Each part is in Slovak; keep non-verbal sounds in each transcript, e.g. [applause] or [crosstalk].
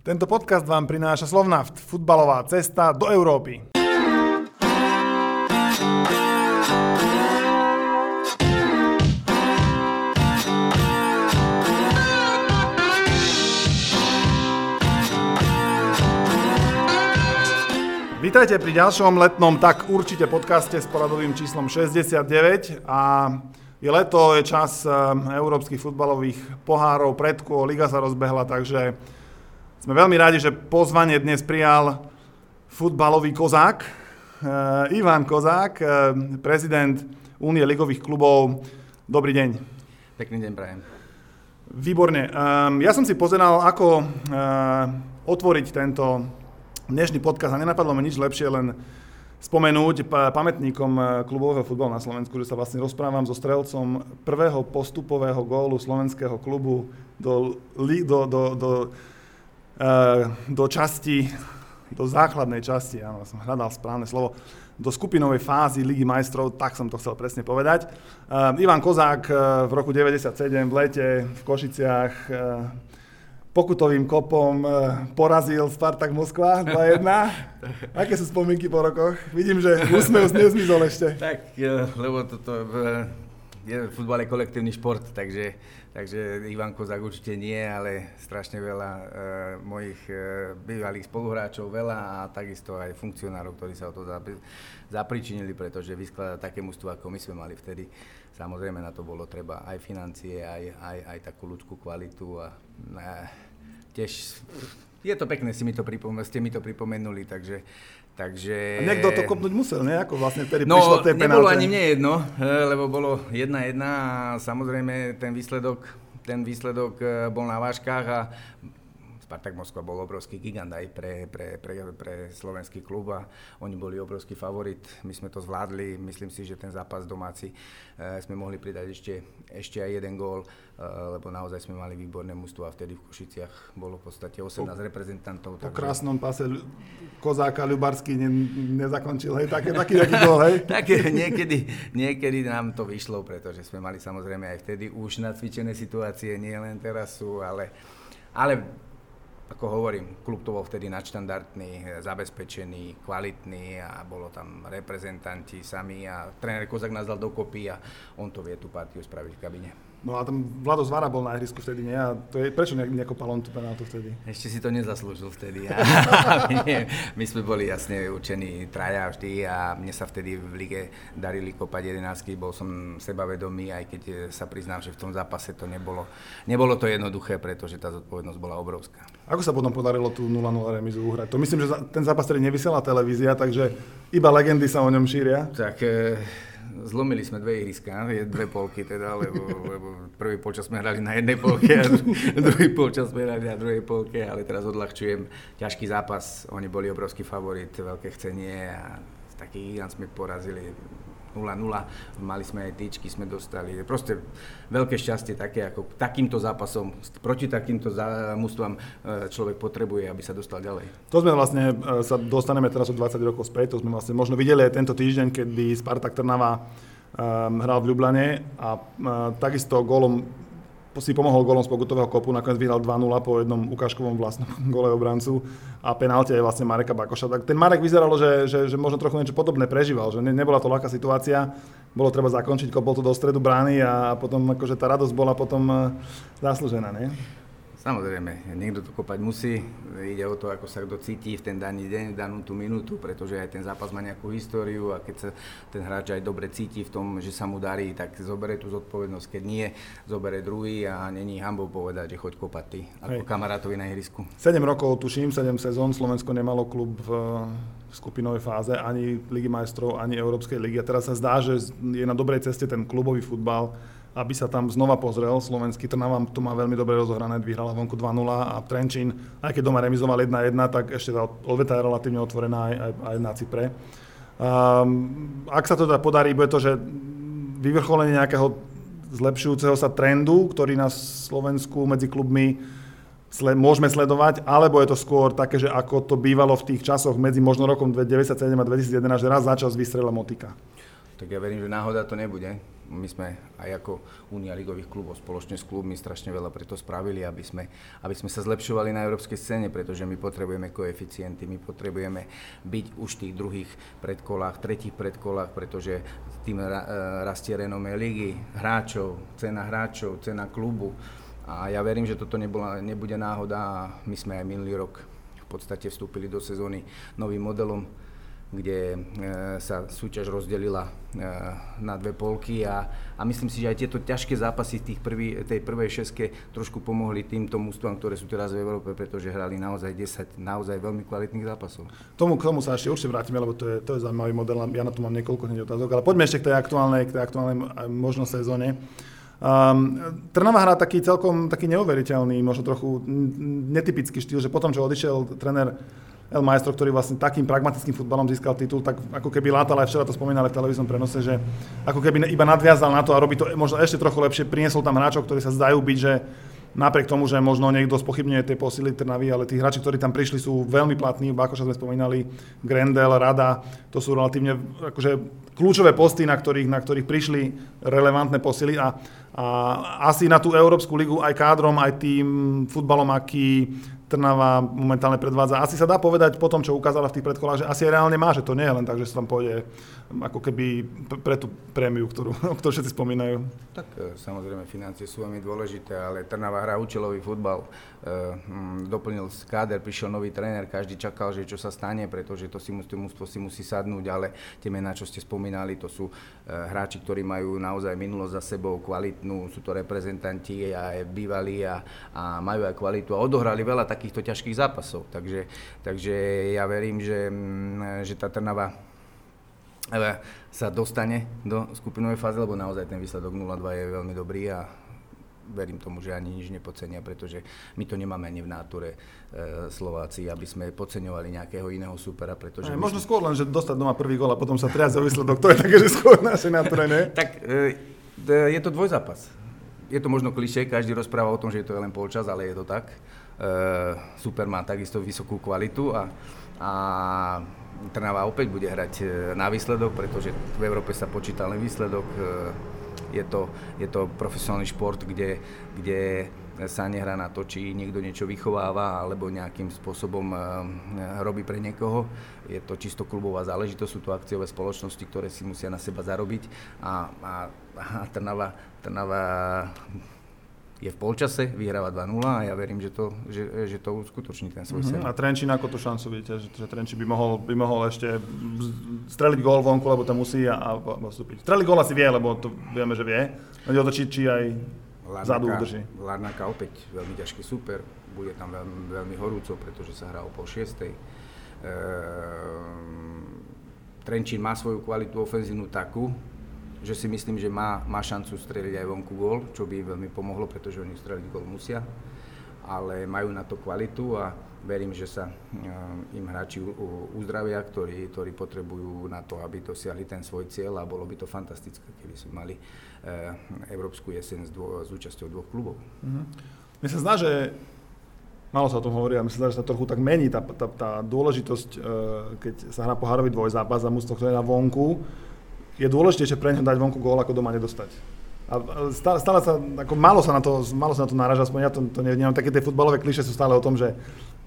Tento podcast vám prináša Slovnaft, futbalová cesta do Európy. Vítajte pri ďalšom letnom tak určite podcaste s poradovým číslom 69 a je leto, je čas eh, európskych futbalových pohárov, predkô, liga sa rozbehla, takže sme veľmi radi, že pozvanie dnes prijal futbalový kozák, uh, Ivan Kozák, uh, prezident Únie ligových klubov. Dobrý deň. Pekný deň, prajem. Výborne. Um, ja som si pozeral, ako uh, otvoriť tento dnešný podcast a nenapadlo mi nič lepšie, len spomenúť pamätníkom klubového futbalu na Slovensku, že sa vlastne rozprávam so strelcom prvého postupového gólu slovenského klubu do, do, do, do Eh, do časti, do základnej časti, áno, som hľadal správne slovo, do skupinovej fázy Ligy majstrov, tak som to chcel presne povedať. Uh, Ivan Kozák uh, v roku 97 v lete v Košiciach uh, pokutovým kopom porazil Spartak Moskva 2-1. [laughs] Aké sú spomienky po rokoch? Vidím, že úsmev nezmizol ešte. Tak, lebo toto je futbal je kolektívny šport, takže Takže Ivan Kozák určite nie, ale strašne veľa e, mojich e, bývalých spoluhráčov, veľa a takisto aj funkcionárov, ktorí sa o to zapričinili, pretože vyskladať také mústvo, ako my sme mali vtedy, samozrejme na to bolo treba aj financie, aj, aj, aj takú ľudskú kvalitu a e, tiež je to pekné, si mi to pripom- ste mi to pripomenuli, takže Takže... A niekto to kopnúť musel, ne? Ako vlastne vtedy no, prišlo tej nebolo ani mne jedno, lebo bolo 1-1 a samozrejme ten výsledok, ten výsledok e, bol na váškach a Spartak Moskva bol obrovský gigant aj pre, pre, pre, pre slovenský klub a oni boli obrovský favorit. My sme to zvládli, myslím si, že ten zápas domáci e, sme mohli pridať ešte, ešte aj jeden gól, e, lebo naozaj sme mali výborné mústvo a vtedy v Košiciach bolo v podstate 18 po, reprezentantov. Po takže... krásnom pase Kozáka Ľubarský ne, nezakončil, hej, také, taký, taký gól, hej? [laughs] také niekedy, niekedy nám to vyšlo, pretože sme mali samozrejme aj vtedy už nacvičené situácie, nie len teraz sú, ale, ale ako hovorím, klub to bol vtedy nadštandardný, zabezpečený, kvalitný a bolo tam reprezentanti sami a tréner Kozak nás dal dokopy a on to vie tú partiu spraviť v kabine. No a tam Vlado Zvara bol na ihrisku vtedy, nie? A to je, prečo ne, nekopal on tú penáltu vtedy? Ešte si to nezaslúžil vtedy. [laughs] my sme boli jasne učení traja vždy a mne sa vtedy v lige darili kopať jedenáctky, bol som sebavedomý, aj keď sa priznám, že v tom zápase to nebolo, nebolo to jednoduché, pretože tá zodpovednosť bola obrovská. Ako sa potom podarilo tú 0-0 remizu uhrať? To myslím, že ten zápas tedy nevysiela televízia, takže iba legendy sa o ňom šíria. Tak e- zlomili sme dve ihriska, dve polky teda, lebo, lebo prvý polčas sme hrali na jednej polke a druhý polčas sme hrali na druhej polke, ale teraz odľahčujem ťažký zápas. Oni boli obrovský favorit, veľké chcenie a taký gigant sme porazili 0-0, mali sme aj tyčky, sme dostali. Proste veľké šťastie také, ako takýmto zápasom, proti takýmto mústvám e, človek potrebuje, aby sa dostal ďalej. To sme vlastne, e, sa dostaneme teraz o 20 rokov späť, to sme vlastne možno videli aj tento týždeň, kedy Spartak Trnava um, hral v Ljubljane a uh, takisto gólom si pomohol golom z pokutového kopu, nakoniec vyhral 2-0 po jednom ukážkovom vlastnom [laughs] gole obrancu a penálte je vlastne Mareka Bakoša. Tak ten Marek vyzeralo, že, že, že možno trochu niečo podobné prežíval, že ne, nebola to ľahká situácia, bolo treba zakončiť, kopol to do stredu brány a potom akože tá radosť bola potom eh, zaslúžená, nie? Samozrejme, niekto to kopať musí. Ide o to, ako sa kto cíti v ten daný deň, danú tú minútu, pretože aj ten zápas má nejakú históriu a keď sa ten hráč aj dobre cíti v tom, že sa mu darí, tak zoberie tú zodpovednosť. Keď nie, zoberie druhý a není hambou povedať, že choď kopať ty, ako Hej. kamarátovi na ihrisku. 7 rokov, tuším, 7 sezón Slovensko nemalo klub v skupinovej fáze ani Ligy majstrov, ani Európskej ligy. A teraz sa zdá, že je na dobrej ceste ten klubový futbal aby sa tam znova pozrel. Slovenský Trnava to má veľmi dobre rozohrané, vyhrala vonku 2-0 a Trenčín, aj keď doma remizoval 1-1, tak ešte tá odveta je relatívne otvorená aj, aj, aj na Cypre. Um, ak sa to teda podarí, bude to, že vyvrcholenie nejakého zlepšujúceho sa trendu, ktorý na Slovensku medzi klubmi sle- môžeme sledovať, alebo je to skôr také, že ako to bývalo v tých časoch medzi možno rokom 1997 a 2011, že raz za čas vystrela motika? Tak ja verím, že náhoda to nebude. My sme aj ako Unia ligových klubov spoločne s klubmi strašne veľa preto spravili, aby sme, aby sme sa zlepšovali na európskej scéne, pretože my potrebujeme koeficienty, my potrebujeme byť už v tých druhých predkolách, tretích predkolách, pretože tým rastie renome ligy, hráčov, cena hráčov, cena klubu. A ja verím, že toto nebola, nebude náhoda a my sme aj minulý rok v podstate vstúpili do sezóny novým modelom kde e, sa súťaž rozdelila e, na dve polky a, a myslím si, že aj tieto ťažké zápasy tých prvý, tej prvej šeske trošku pomohli týmto mústvám, ktoré sú teraz v Európe, pretože hrali naozaj 10 naozaj veľmi kvalitných zápasov. Tomu, k tomu sa ešte určite vrátime, lebo to je, to je zaujímavý model, ja na to mám niekoľko hneď otázok, ale poďme ešte k tej aktuálnej, k tej aktuálnej možno sezóne. Um, Trnava hrá taký celkom taký neuveriteľný, možno trochu netypický štýl, že potom, čo odišiel tréner El Maestro, ktorý vlastne takým pragmatickým futbalom získal titul, tak ako keby látal aj včera to spomínali v televíznom prenose, že ako keby iba nadviazal na to a robí to možno ešte trochu lepšie, priniesol tam hráčov, ktorí sa zdajú byť, že napriek tomu, že možno niekto spochybňuje tie posily Trnavy, ale tí hráči, ktorí tam prišli, sú veľmi platní. Bakoša sme spomínali, Grendel, Rada, to sú relatívne akože, kľúčové posty, na ktorých, na ktorých prišli relevantné posily a, a asi na tú Európsku ligu aj kádrom, aj tým futbalom, aký Trnava momentálne predvádza. Asi sa dá povedať po tom, čo ukázala v tých predkolách, že asi reálne má, že to nie je len tak, že sa tam pôjde ako keby pre tú prémiu, ktorú, [laughs] ktorú všetci spomínajú. Tak e, samozrejme financie sú veľmi dôležité, ale Trnava hrá účelový futbal. E, doplnil káder, prišiel nový tréner, každý čakal, že čo sa stane, pretože to si musí, to si musí sadnúť, ale tie mená, čo ste spomínali, to sú e, hráči, ktorí majú naozaj minulosť za sebou kvalitnú, sú to reprezentanti aj bývalí a, a majú aj kvalitu a odohrali veľa tak takýchto ťažkých zápasov. Takže, takže ja verím, že, že tá Trnava sa dostane do skupinovej fázy, lebo naozaj ten výsledok 0-2 je veľmi dobrý a verím tomu, že ani nič nepodcenia, pretože my to nemáme ani v náture e, Slováci, aby sme podceňovali nejakého iného supera, pretože... Aj, možno skôr len, že dostať doma prvý gól a potom sa triať za výsledok, to je také, že skôr naše náture, ne? [laughs] tak e, je to dvojzápas. Je to možno klišé, každý rozpráva o tom, že je to len polčas, ale je to tak. Eh, super má takisto vysokú kvalitu a, a Trnava opäť bude hrať eh, na výsledok, pretože v Európe sa počíta len výsledok. Eh, je to, je to profesionálny šport, kde, kde sa nehrá na to, či niekto niečo vychováva alebo nejakým spôsobom robí pre niekoho. Je to čisto klubová záležitosť, sú to akciové spoločnosti, ktoré si musia na seba zarobiť a, a, a Trnava, Trnava je v polčase, vyhráva 2-0 a ja verím, že to, že, že to uskutoční ten svoj mm-hmm. A Trenčín ako tú šancu vidíte, že, že Trenčín by mohol, by mohol ešte streliť gól vonku, lebo to musí a, a postúpiť. Streliť gól asi vie, lebo to vieme, že vie. Len o to, či, či aj Larnaka, zadu udrží. Larnaka opäť veľmi ťažký super, bude tam veľmi, veľmi horúco, pretože sa hrá o pol šiestej. Ehm, Trenčín má svoju kvalitu ofenzívnu takú, že si myslím, že má, má šancu streliť aj vonku gól, čo by veľmi pomohlo, pretože oni streliť gól musia. Ale majú na to kvalitu a verím, že sa uh, im hráči uzdravia, ktorí, ktorí potrebujú na to, aby dosiahli ten svoj cieľ a bolo by to fantastické, keby sme mali uh, Európsku jeseň s, dvo, s účasťou dvoch klubov. Mm-hmm. Mne sa zdá, že Malo sa o tom hovorí a myslím, že sa trochu tak mení tá, tá, tá dôležitosť, uh, keď sa hrá pohárový dvojzápas a musí to ktoré na vonku, je dôležitejšie pre neho dať vonku gól, ako doma nedostať. A stále, stále sa, ako málo sa na to, málo sa na to náraža, aspoň ja to, to neviem, také tie futbalové kliše sú stále o tom, že,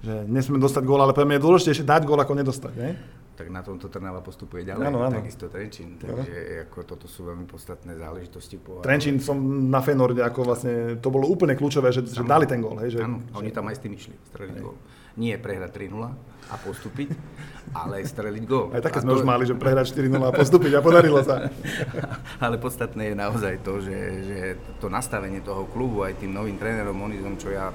že nesmieme dostať gól, ale pre mňa je dôležitejšie dať gól, ako nedostať, ne? Tak na tomto Trnava postupuje ďalej, ano, ano. takisto Trenčín, takže ako toto sú veľmi podstatné záležitosti. Po, Trenčín som na Fenorde, ako vlastne, to bolo úplne kľúčové, že, že dali ten gól, hej? Že, že... oni tam aj s tým išli, streliť gól. Nie prehrať 3-0 a postúpiť, ale streliť gól. Aj také sme to... už mali, že prehrať 4-0 a postúpiť a podarilo sa. [laughs] ale podstatné je naozaj to, že, že to nastavenie toho klubu aj tým novým trénerom Monizom, čo ja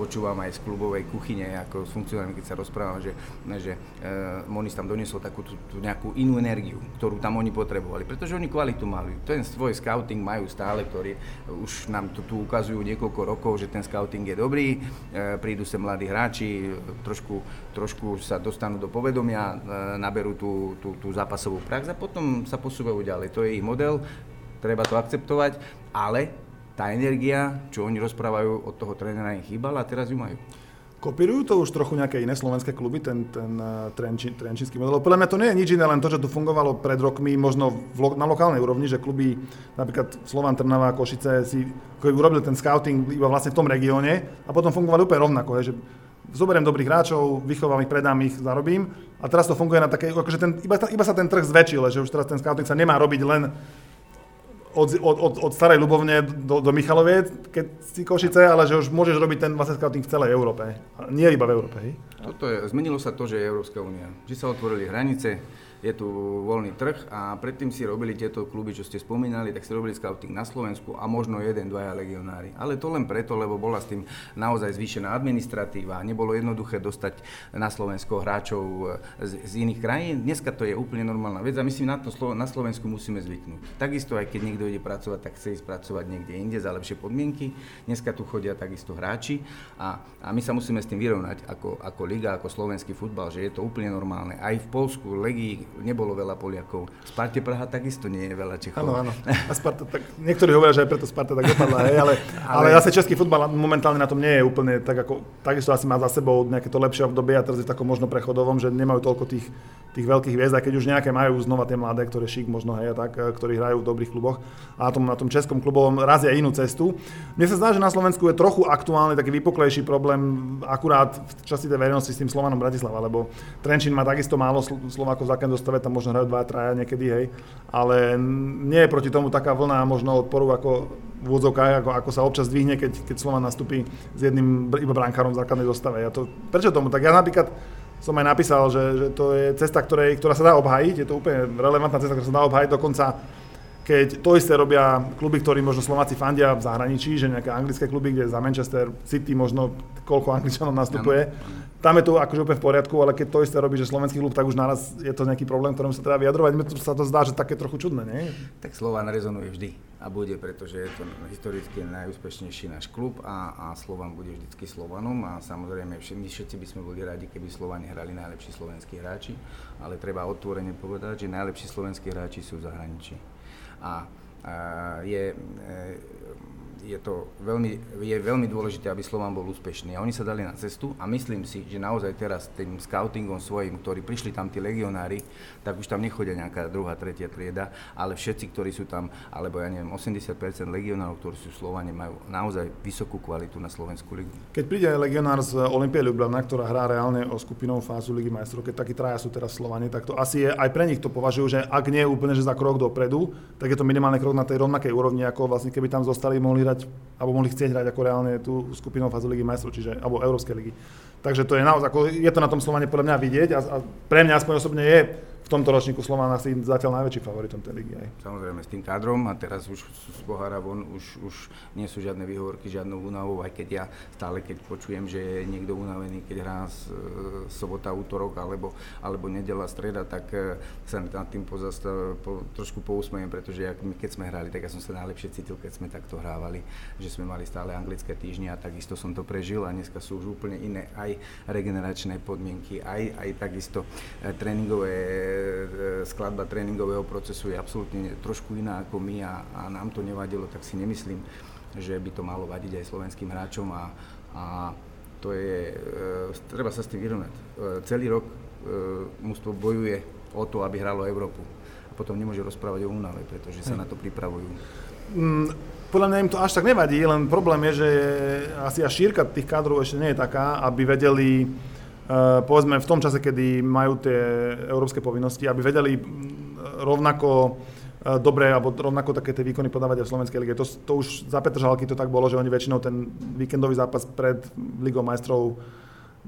počúvam aj z klubovej kuchyne, ako s funkcionármi, keď sa rozprávam, že, že uh, Moniz tam doniesol takú tú, tú nejakú inú energiu, ktorú tam oni potrebovali, pretože oni kvalitu mali. Ten svoj scouting majú stále, ktorí už nám to tu ukazujú niekoľko rokov, že ten scouting je dobrý, uh, prídu sem mladí hráči, trošku, trošku sa dostanú do povedomia, e, naberú tú, tú, tú zápasovú prax a potom sa posúvajú ďalej. To je ich model, treba to akceptovať, ale tá energia, čo oni rozprávajú od toho trénera, im chýbala a teraz ju majú. Kopírujú to už trochu nejaké iné slovenské kluby, ten, ten uh, trenči, trenčínsky model? Podľa mňa to nie je nič iné, len to, že tu fungovalo pred rokmi, možno v, na lokálnej úrovni, že kluby, napríklad Slovan, Trnava, Košice, si urobili ten scouting iba vlastne v tom regióne a potom fungovali úplne rovnako, je, že zoberiem dobrých hráčov, vychovám ich, predám ich, zarobím. A teraz to funguje na také, akože ten, iba, iba sa ten trh zväčšil, že už teraz ten scouting sa nemá robiť len od, od, od, od starej Ľubovne do, do Michaloviec, keď si Košice, ale že už môžeš robiť ten vlastne scouting v celej Európe. Nie iba v Európe. Hej? Toto je, zmenilo sa to, že je Európska únia. Že sa otvorili hranice, je tu voľný trh a predtým si robili tieto kluby, čo ste spomínali, tak si robili scouting na Slovensku a možno jeden, dvaja legionári. Ale to len preto, lebo bola s tým naozaj zvýšená administratíva nebolo jednoduché dostať na Slovensko hráčov e, z, z iných krajín. Dneska to je úplne normálna vec a my si na, to, na Slovensku musíme zvyknúť. Takisto aj keď niekto ide pracovať, tak chce ísť pracovať niekde inde za lepšie podmienky. Dneska tu chodia takisto hráči a, a my sa musíme s tým vyrovnať ako, ako liga, ako slovenský futbal, že je to úplne normálne. Aj v Polsku, Legii, nebolo veľa Poliakov. V Sparte Praha takisto nie je veľa Čechov. Áno, áno. A Sparta, tak, niektorí hovoria, že aj preto Sparta tak dopadla, hej, ale, ale, ale zase český futbal momentálne na tom nie je úplne tak ako, takisto asi má za sebou nejaké to lepšie obdobie a teraz je takom možno prechodovom, že nemajú toľko tých, tých veľkých hviezd, aj keď už nejaké majú znova tie mladé, ktoré šik možno, hej, tak, ktorí hrajú v dobrých kluboch a na tom, na tom českom klubovom razia inú cestu. Mne sa zdá, že na Slovensku je trochu aktuálny taký vypuklejší problém akurát v časti tej verejnosti s tým Slovanom Bratislava, lebo Trenčín má takisto málo Slovákov za dostave, tam možno hrajú dva, traja niekedy, hej, ale nie je proti tomu taká vlna možno odporu ako v úvodzovkách, ako, ako sa občas dvihne, keď, keď Slovan nastúpi s jedným iba brankárom v základnej zostave. Ja to, prečo tomu? Tak ja napríklad som aj napísal, že, že to je cesta, ktorej, ktorá sa dá obhájiť, je to úplne relevantná cesta, ktorá sa dá obhájiť, dokonca keď to isté robia kluby, ktorí možno Slováci fandia v zahraničí, že nejaké anglické kluby, kde za Manchester City možno koľko Angličanov nastupuje, tam je to akože úplne v poriadku, ale keď to isté robí, že slovenský klub, tak už naraz je to nejaký problém, ktorom sa treba vyjadrovať. Mne sa to zdá, že také trochu čudné, nie? Tak Slovan rezonuje vždy a bude, pretože je to historicky najúspešnejší náš klub a, a Slovan bude vždycky Slovanom a samozrejme my všetci by sme boli radi, keby Slovani hrali najlepší slovenskí hráči, ale treba otvorene povedať, že najlepší slovenskí hráči sú v zahraničí. A, je, e, je to veľmi, je veľmi dôležité, aby Slovan bol úspešný. A oni sa dali na cestu a myslím si, že naozaj teraz tým scoutingom svojim, ktorí prišli tam tí legionári, tak už tam nechodia nejaká druhá, tretia trieda, ale všetci, ktorí sú tam, alebo ja neviem, 80% legionárov, ktorí sú Slovane, majú naozaj vysokú kvalitu na Slovensku ligu. Keď príde aj legionár z Olympie Ljubljana, ktorá hrá reálne o skupinovú fázu Ligy majstrov, keď takí traja sú teraz Slovani, tak to asi je, aj pre nich to považujú, že ak nie úplne že za krok dopredu, tak je to minimálne krok na tej rovnakej úrovni, ako vlastne keby tam zostali, mohli hrať, alebo mohli chcieť hrať ako reálne tú skupinovú fázu Ligy majstrov, čiže, alebo Európskej ligy. Takže to je naozaj, je to na tom Slovane podľa mňa vidieť a, a pre mňa aspoň osobne je tomto ročníku Slován asi zatiaľ najväčší favoritom tej ligy. Aj. Samozrejme s tým kádrom a teraz už z pohára von už, už nie sú žiadne výhovorky, žiadnu únavu, aj keď ja stále keď počujem, že je niekto unavený, keď hrá z, e, sobota, útorok alebo, alebo nedela, streda, tak e, sa nad tým pozastav, po, trošku pousmejem, pretože my, keď sme hrali, tak ja som sa najlepšie cítil, keď sme takto hrávali, že sme mali stále anglické týždne a takisto som to prežil a dneska sú už úplne iné aj regeneračné podmienky, aj, aj takisto e, tréningové skladba tréningového procesu je absolútne trošku iná ako my a, a nám to nevadilo, tak si nemyslím, že by to malo vadiť aj slovenským hráčom a, a to je, e, treba sa s tým vyrovnať. E, celý rok e, mužstvo bojuje o to, aby hralo Európu. A potom nemôže rozprávať o únave, pretože sa na to pripravujú. Mm, podľa mňa im to až tak nevadí, len problém je, že asi až šírka tých kádrov ešte nie je taká, aby vedeli povedzme v tom čase, kedy majú tie európske povinnosti, aby vedeli mm, rovnako eh, dobre, alebo rovnako také tie výkony podávať aj v Slovenskej lige. To, to už za Petržalky to tak bolo, že oni väčšinou ten víkendový zápas pred Ligou majstrov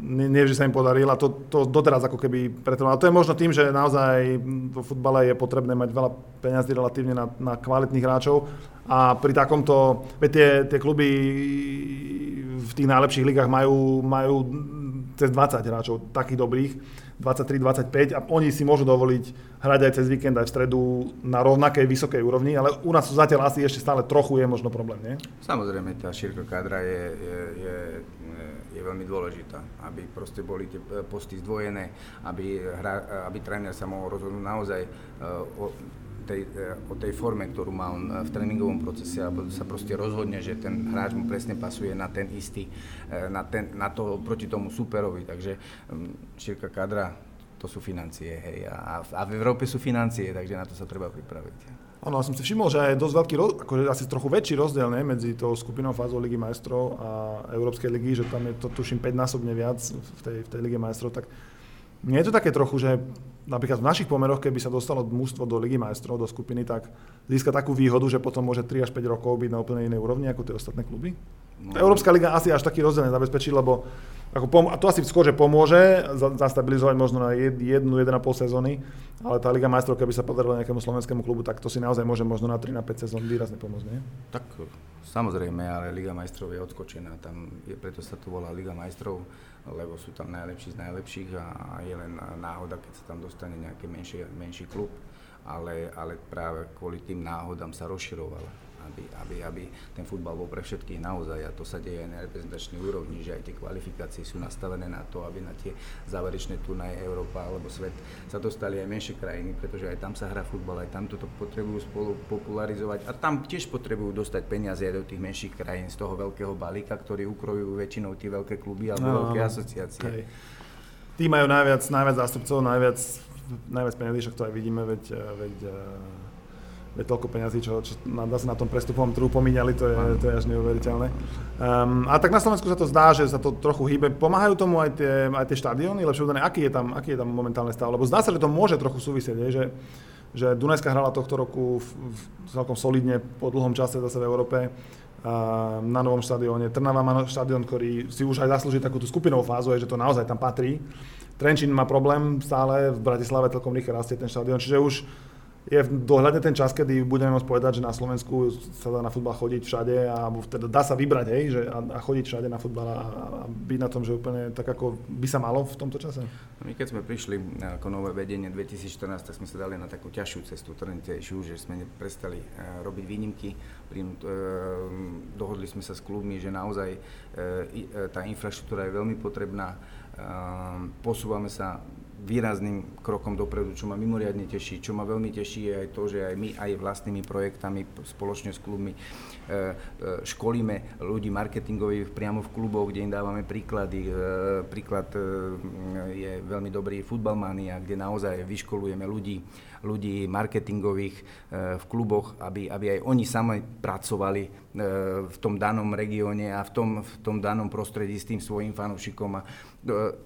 nevždy sa im podaril a to, to doteraz ako keby pretrvalo. To je možno tým, že naozaj vo futbale je potrebné mať veľa peňazí relatívne na, na kvalitných hráčov a pri takomto, tie, tie kluby v tých najlepších ligách majú, majú cez 20 hráčov, takých dobrých, 23-25 a oni si môžu dovoliť hrať aj cez víkend, aj v stredu na rovnakej vysokej úrovni, ale u nás zatiaľ asi ešte stále trochu je možno problém, nie? Samozrejme, tá šírka kádra je, je, je, je veľmi dôležitá, aby proste boli tie posty zdvojené, aby, hra, aby tréner sa mohol rozhodnúť naozaj uh, tej, o tej forme, ktorú má on v tréningovom procese, alebo sa proste rozhodne, že ten hráč mu presne pasuje na ten istý, na, ten, na to proti tomu superovi. Takže mm, šírka kadra, to sú financie, hej. A, a v Európe sú financie, takže na to sa treba pripraviť. Áno, ja som si všimol, že je dosť veľký, akože asi trochu väčší rozdiel ne, medzi tou skupinou fázou Ligy majstrov a Európskej ligy, že tam je to tuším 5-násobne viac v tej, v tej Lige majstrov, tak nie je to také trochu, že napríklad v našich pomeroch, keby sa dostalo mužstvo do Ligy majstrov, do skupiny, tak získa takú výhodu, že potom môže 3 až 5 rokov byť na úplne inej úrovni ako tie ostatné kluby? No. Európska liga asi až taký rozdiel nezabezpečí, lebo ako pom- a to asi skôr, že pomôže zastabilizovať možno na jed, jednu, 1,5 sezóny, ale tá Liga majstrov, keby sa podarila nejakému slovenskému klubu, tak to si naozaj môže možno na 3 na 5 sezón výrazne pomôcť, nie? Tak samozrejme, ale Liga majstrov je odskočená, tam je, preto sa tu volá Liga majstrov, lebo sú tam najlepší z najlepších a je len náhoda, keď sa tam dostane nejaký menší, menší klub, ale, ale práve kvôli tým náhodám sa rozširovala aby, aby, aby ten futbal bol pre všetkých naozaj a to sa deje aj na reprezentačnej úrovni, že aj tie kvalifikácie sú nastavené na to, aby na tie záverečné turnaje Európa alebo svet sa dostali aj menšie krajiny, pretože aj tam sa hrá futbal, aj tam toto potrebujú spolu popularizovať a tam tiež potrebujú dostať peniaze aj do tých menších krajín z toho veľkého balíka, ktorý ukrojujú väčšinou tie veľké kluby alebo no, veľké asociácie. Hej. Tí majú najviac, najviac zástupcov, najviac, najviac peniazí, však to aj vidíme, veď, veď veď toľko peňazí, čo, čo na, na tom prestupovom trhu pomínali, to je, to je až neuveriteľné. Um, a tak na Slovensku sa to zdá, že sa to trochu hýbe. Pomáhajú tomu aj tie, aj tie štadióny, lepšie udané, aký je tam, aký je tam momentálne stav? Lebo zdá sa, že to môže trochu súvisieť, že, že Dunajská hrala tohto roku v, v, celkom solidne po dlhom čase zase v Európe na novom štadióne. Trnava má štadión, ktorý si už aj zaslúži takú tú skupinovú fázu, je, že to naozaj tam patrí. Trenčín má problém stále, v Bratislave celkom rýchle rastie ten štadión, čiže už je dohľadne ten čas, kedy budeme môcť povedať, že na Slovensku sa dá na futbal chodiť všade a teda dá sa vybrať, hej, že a, a chodiť všade na futbal a, a byť na tom, že úplne tak, ako by sa malo v tomto čase? No my keď sme prišli ako nové vedenie 2014, tak sme sa dali na takú ťažšiu cestu, trnitejšiu, že sme prestali uh, robiť výnimky, pri, uh, dohodli sme sa s klubmi, že naozaj uh, tá infraštruktúra je veľmi potrebná, posúvame sa výrazným krokom dopredu, čo ma mimoriadne teší. Čo ma veľmi teší je aj to, že aj my aj vlastnými projektami spoločne s klubmi e, e, školíme ľudí marketingových priamo v kluboch, kde im dávame príklady. E, príklad je veľmi dobrý futbalmania, kde naozaj vyškolujeme ľudí, ľudí marketingových v kluboch, aby, aby aj oni sami pracovali v tom danom regióne a v tom, v tom danom prostredí s tým svojim fanúšikom. A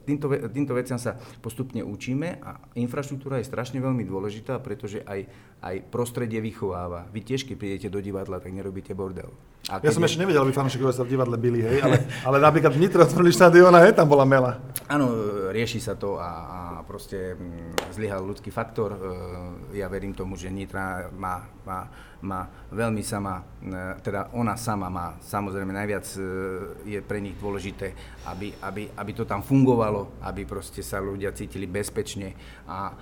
týmto, týmto veciam sa postupne učíme a infraštruktúra je strašne veľmi dôležitá, pretože aj, aj prostredie vychováva. Vy tiež, keď prídete do divadla, tak nerobíte bordel. A ja som je... ešte nevedel, aby fanúšikovia sa v divadle byli, hej, ale, ale napríklad v Nitre otvorili štadióna, hej, tam bola mela. Áno, rieši sa to a, a proste mm, zlyhal ľudský faktor. E, ja verím tomu, že Nitra má, má, má veľmi sama, e, teda ona sama má samozrejme najviac e, je pre nich dôležité, aby, aby, aby to tam fungovalo, aby proste sa ľudia cítili bezpečne a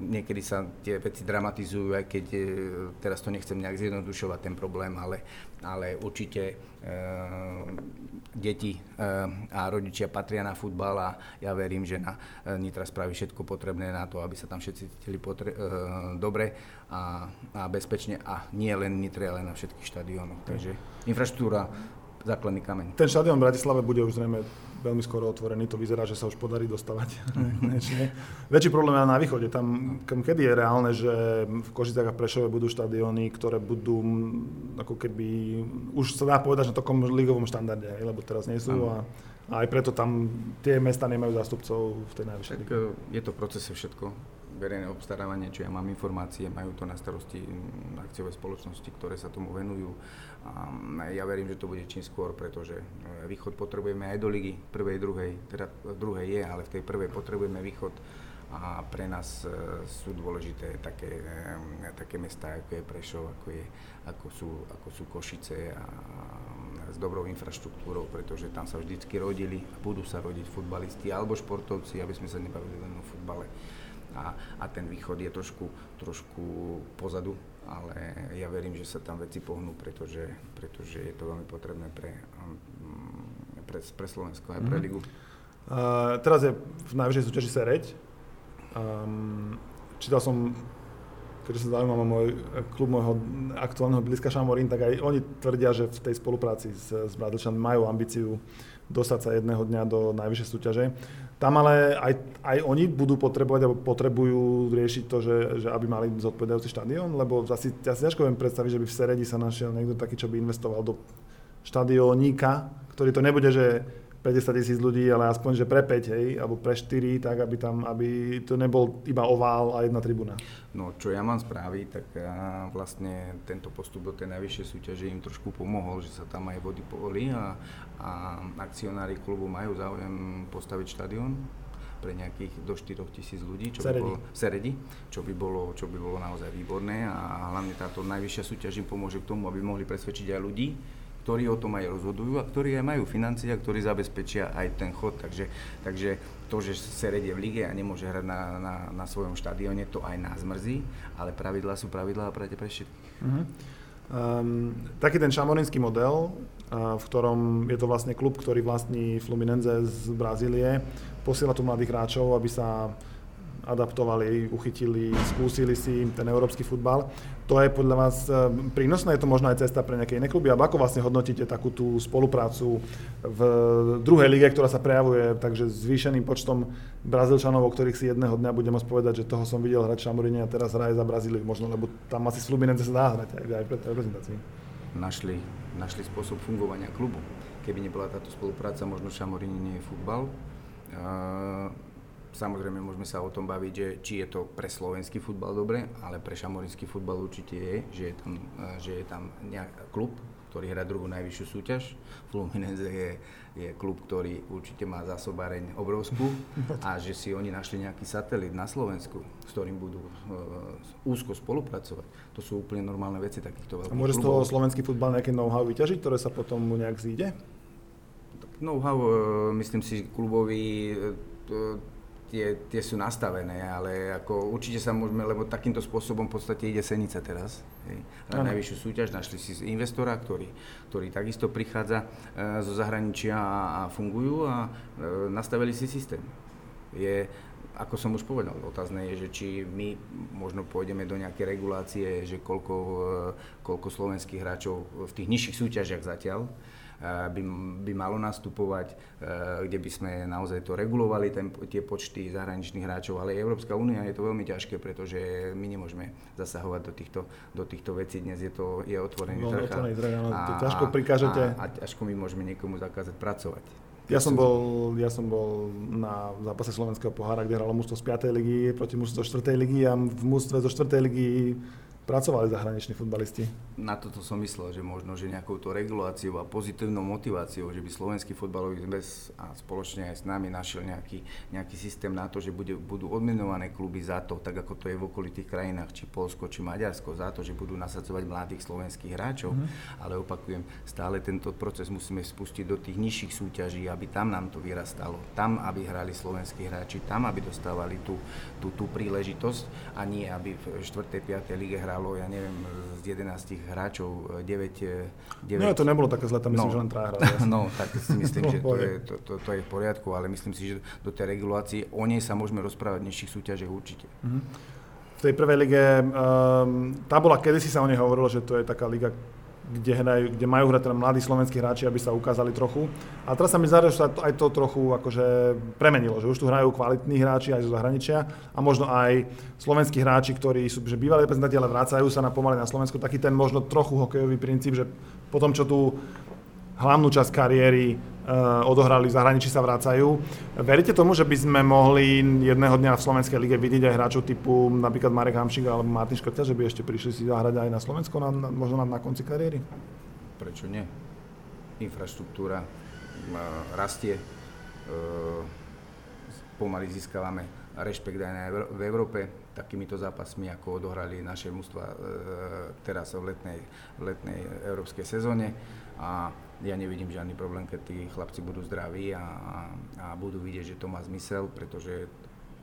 niekedy sa tie veci dramatizujú, aj keď teraz to nechcem nejak zjednodušovať ten problém, ale, ale určite deti a rodičia patria na futbal a ja verím, že na Nitra spraví všetko potrebné na to, aby sa tam všetci cítili potre- dobre a, a bezpečne a nie len Nitre, ale na všetkých štadiónoch. Takže infraštruktúra, základný kameň. Ten štadión v Bratislave bude už zrejme veľmi skoro otvorený, to vyzerá, že sa už podarí dostavať. [laughs] Väčší problém je na východe, tam kedy je reálne, že v Košicách a Prešove budú štadióny, ktoré budú ako keby, už sa dá povedať, na takom ligovom štandarde, lebo teraz nie sú a, a aj preto tam tie mesta nemajú zástupcov v tej najvyššej lige. Je to procese všetko verejné obstarávanie, čo ja mám informácie, majú to na starosti akciové spoločnosti, ktoré sa tomu venujú. A ja verím, že to bude čím skôr, pretože e, východ potrebujeme aj do ligy, prvej, druhej, teda druhej je, ale v tej prvej potrebujeme východ a pre nás e, sú dôležité také, e, také mestá, ako je Prešov, ako, je, ako, sú, ako sú Košice a s dobrou infraštruktúrou, pretože tam sa vždycky rodili a budú sa rodiť futbalisti alebo športovci, aby sme sa nebavili len o futbale a, a ten východ je trošku, trošku pozadu, ale ja verím, že sa tam veci pohnú, pretože, pretože je to veľmi potrebné pre, mm, pre, pre Slovensko aj pre mhm. ligu. Uh, teraz je v najvyššej súťaži Sereď. Um, čítal som keďže sa zaujímam o môj klub môjho aktuálneho blízka Šamorín, tak aj oni tvrdia, že v tej spolupráci s, s Bradlčan majú ambíciu dostať sa jedného dňa do najvyššej súťaže. Tam ale aj, aj oni budú potrebovať, alebo potrebujú riešiť to, že, že aby mali zodpovedajúci štadión, lebo asi, ja si ťažko viem predstaviť, že by v Seredi sa našiel niekto taký, čo by investoval do štadiónika, ktorý to nebude, že 50 tisíc ľudí, ale aspoň, že pre 5, hej, alebo pre 4, tak aby tam, aby to nebol iba ovál a jedna tribúna. No, čo ja mám spraviť, tak ja vlastne tento postup do tej najvyššej súťaže im trošku pomohol, že sa tam aj vody povoli a, a akcionári klubu majú záujem postaviť štadión pre nejakých do 4 tisíc ľudí, čo by bolo, Seredi, čo by, bolo, čo by bolo naozaj výborné a hlavne táto najvyššia súťaž im pomôže k tomu, aby mohli presvedčiť aj ľudí, ktorí o tom aj rozhodujú a ktorí aj majú financie a ktorí zabezpečia aj ten chod. Takže, takže to, že Sered je v lige a nemôže hrať na, na, na svojom štadióne, to aj nás mrzí, ale pravidlá sú pravidlá a prete pre všetkých. Uh-huh. Um, taký ten šamorinský model, uh, v ktorom je to vlastne klub, ktorý vlastní Fluminense z Brazílie, posiela tu mladých hráčov, aby sa adaptovali, uchytili, skúsili si ten európsky futbal. To je podľa vás eh, prínosné? Je to možno aj cesta pre nejaké iné kluby? Alebo ako vlastne hodnotíte takú tú spoluprácu v druhej lige, ktorá sa prejavuje takže zvýšeným počtom Brazílčanov, o ktorých si jedného dňa budem môcť povedať, že toho som videl hrať Šamoríne a teraz hraje za Brazíliu možno, lebo tam asi s Fluminense sa dá hrať aj, aj pre reprezentácii. Našli, našli spôsob fungovania klubu. Keby nebola táto spolupráca, možno Šamoríne nie je futbal. Uh, Samozrejme, môžeme sa o tom baviť, že či je to pre slovenský futbal dobre, ale pre šamorinský futbal určite je, že je tam, eh, že je tam nejak klub, ktorý hrá druhú najvyššiu súťaž. Fluminense je, je klub, ktorý určite má zásobáreň obrovskú a že si oni našli nejaký satelit na Slovensku, s ktorým budú uh, úzko spolupracovať. To sú úplne normálne veci takýchto veľkých A môže z toho slovenský futbal nejaké know-how vyťažiť, ktoré sa potom mu nejak zíde? Know-how, uh, myslím si, klubový uh, tie, tie sú nastavené, ale ako určite sa môžeme, lebo takýmto spôsobom v podstate ide Senica teraz. Hej. Na najvyššiu súťaž našli si investora, ktorý, ktorý takisto prichádza e, zo zahraničia a, a fungujú a e, nastavili si systém. Je, ako som už povedal, otázne je, že či my možno pôjdeme do nejaké regulácie, že koľko, e, koľko slovenských hráčov v tých nižších súťažiach zatiaľ, by, by malo nastupovať, kde by sme naozaj to regulovali, ten, tie počty zahraničných hráčov, ale Európska únia je to veľmi ťažké, pretože my nemôžeme zasahovať do týchto, do týchto vecí. Dnes je to je otvorený no, trh. Otvorený trh, a, ťažko prikážete. A, a ťažko my môžeme niekomu zakázať pracovať. Ja som, bol, ja som bol na zápase Slovenského pohára, kde hralo mužstvo z 5. ligy proti mužstvu zo 4. ligy a v mužstve zo 4. ligy pracovali zahraniční futbalisti. Na toto som myslel, že možno, že nejakou to reguláciou a pozitívnou motiváciou, že by slovenský futbalový zväz a spoločne aj s nami našiel nejaký, nejaký systém na to, že bude, budú odmenované kluby za to, tak ako to je v okolitých krajinách, či Polsko, či Maďarsko, za to, že budú nasadzovať mladých slovenských hráčov. Mm. Ale opakujem, stále tento proces musíme spustiť do tých nižších súťaží, aby tam nám to vyrastalo. Tam, aby hrali slovenskí hráči, tam, aby dostávali tú, tú, tú príležitosť a nie, aby v 4. 5. lige hrali hralo, ja neviem, z 11 hráčov 9... 9... No to nebolo také zle, tam myslím, no, že len traja hrali. [laughs] No, tak si [laughs] myslím, že to je, to, to, to je v poriadku, ale myslím si, že do tej regulácie o nej sa môžeme rozprávať v nižších súťažiach určite. Mm-hmm. V tej prvej lige, um, tá bola, kedysi sa o nej hovorilo, že to je taká liga, kde, hrajú, kde majú hrať teda mladí slovenskí hráči, aby sa ukázali trochu. A teraz sa mi zdá, že sa aj to trochu akože premenilo, že už tu hrajú kvalitní hráči aj zo zahraničia a možno aj slovenskí hráči, ktorí sú že bývalí reprezentanti, ale vrácajú sa na pomaly na Slovensku, taký ten možno trochu hokejový princíp, že potom, čo tu hlavnú časť kariéry uh, odohrali v zahraničí, sa vracajú. Veríte tomu, že by sme mohli jedného dňa v Slovenskej lige vidieť aj hráčov typu napríklad Marek Hamšik alebo Martin Škrťa, že by ešte prišli si zahrať aj na Slovensko, na, na, možno na, na konci kariéry? Prečo nie? Infraštruktúra uh, rastie, uh, pomaly získavame rešpekt aj v Európe takýmito zápasmi, ako odohrali naše mužstva e, teraz v letnej, v letnej európskej sezóne a ja nevidím žiadny problém, keď tí chlapci budú zdraví a, a, budú vidieť, že to má zmysel, pretože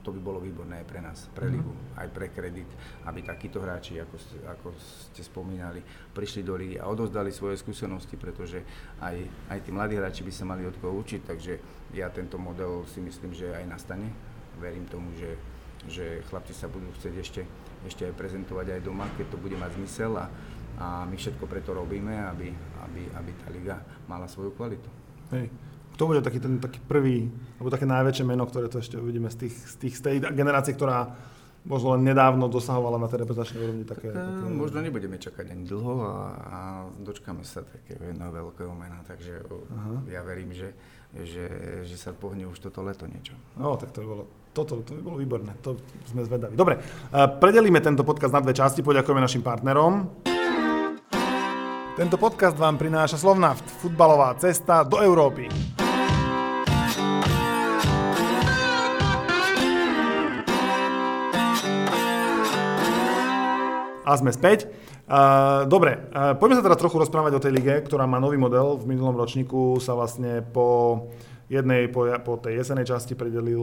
to by bolo výborné aj pre nás, pre mhm. ligu, aj pre kredit, aby takíto hráči, ako, ako ste spomínali, prišli do ligy a odozdali svoje skúsenosti, pretože aj, aj tí mladí hráči by sa mali od koho učiť, takže ja tento model si myslím, že aj nastane. Verím tomu, že, že chlapci sa budú chcieť ešte ešte aj prezentovať aj doma, keď to bude mať zmysel a, a my všetko preto robíme, aby, aby, aby tá liga mala svoju kvalitu. Hej. Kto bude taký ten taký prvý, alebo také najväčšie meno, ktoré to ešte uvidíme z, tých, z, tých, z tej generácie, ktorá možno len nedávno dosahovala na tej reprezentačnej úrovni také, tak, také... Možno nebudeme čakať ani dlho a, a dočkáme sa také jedného veľkého mena, takže Aha. ja verím, že, že, že sa pohne už toto leto niečo. No, tak to by bolo, toto to by bolo výborné, to sme zvedaví. Dobre, predelíme tento podcast na dve časti, poďakujeme našim partnerom. Tento podcast vám prináša Slovnaft, futbalová cesta do Európy. A sme späť. Uh, dobre, uh, poďme sa teda trochu rozprávať o tej lige, ktorá má nový model. V minulom ročníku sa vlastne po jednej, po, po tej jesenej časti predelil,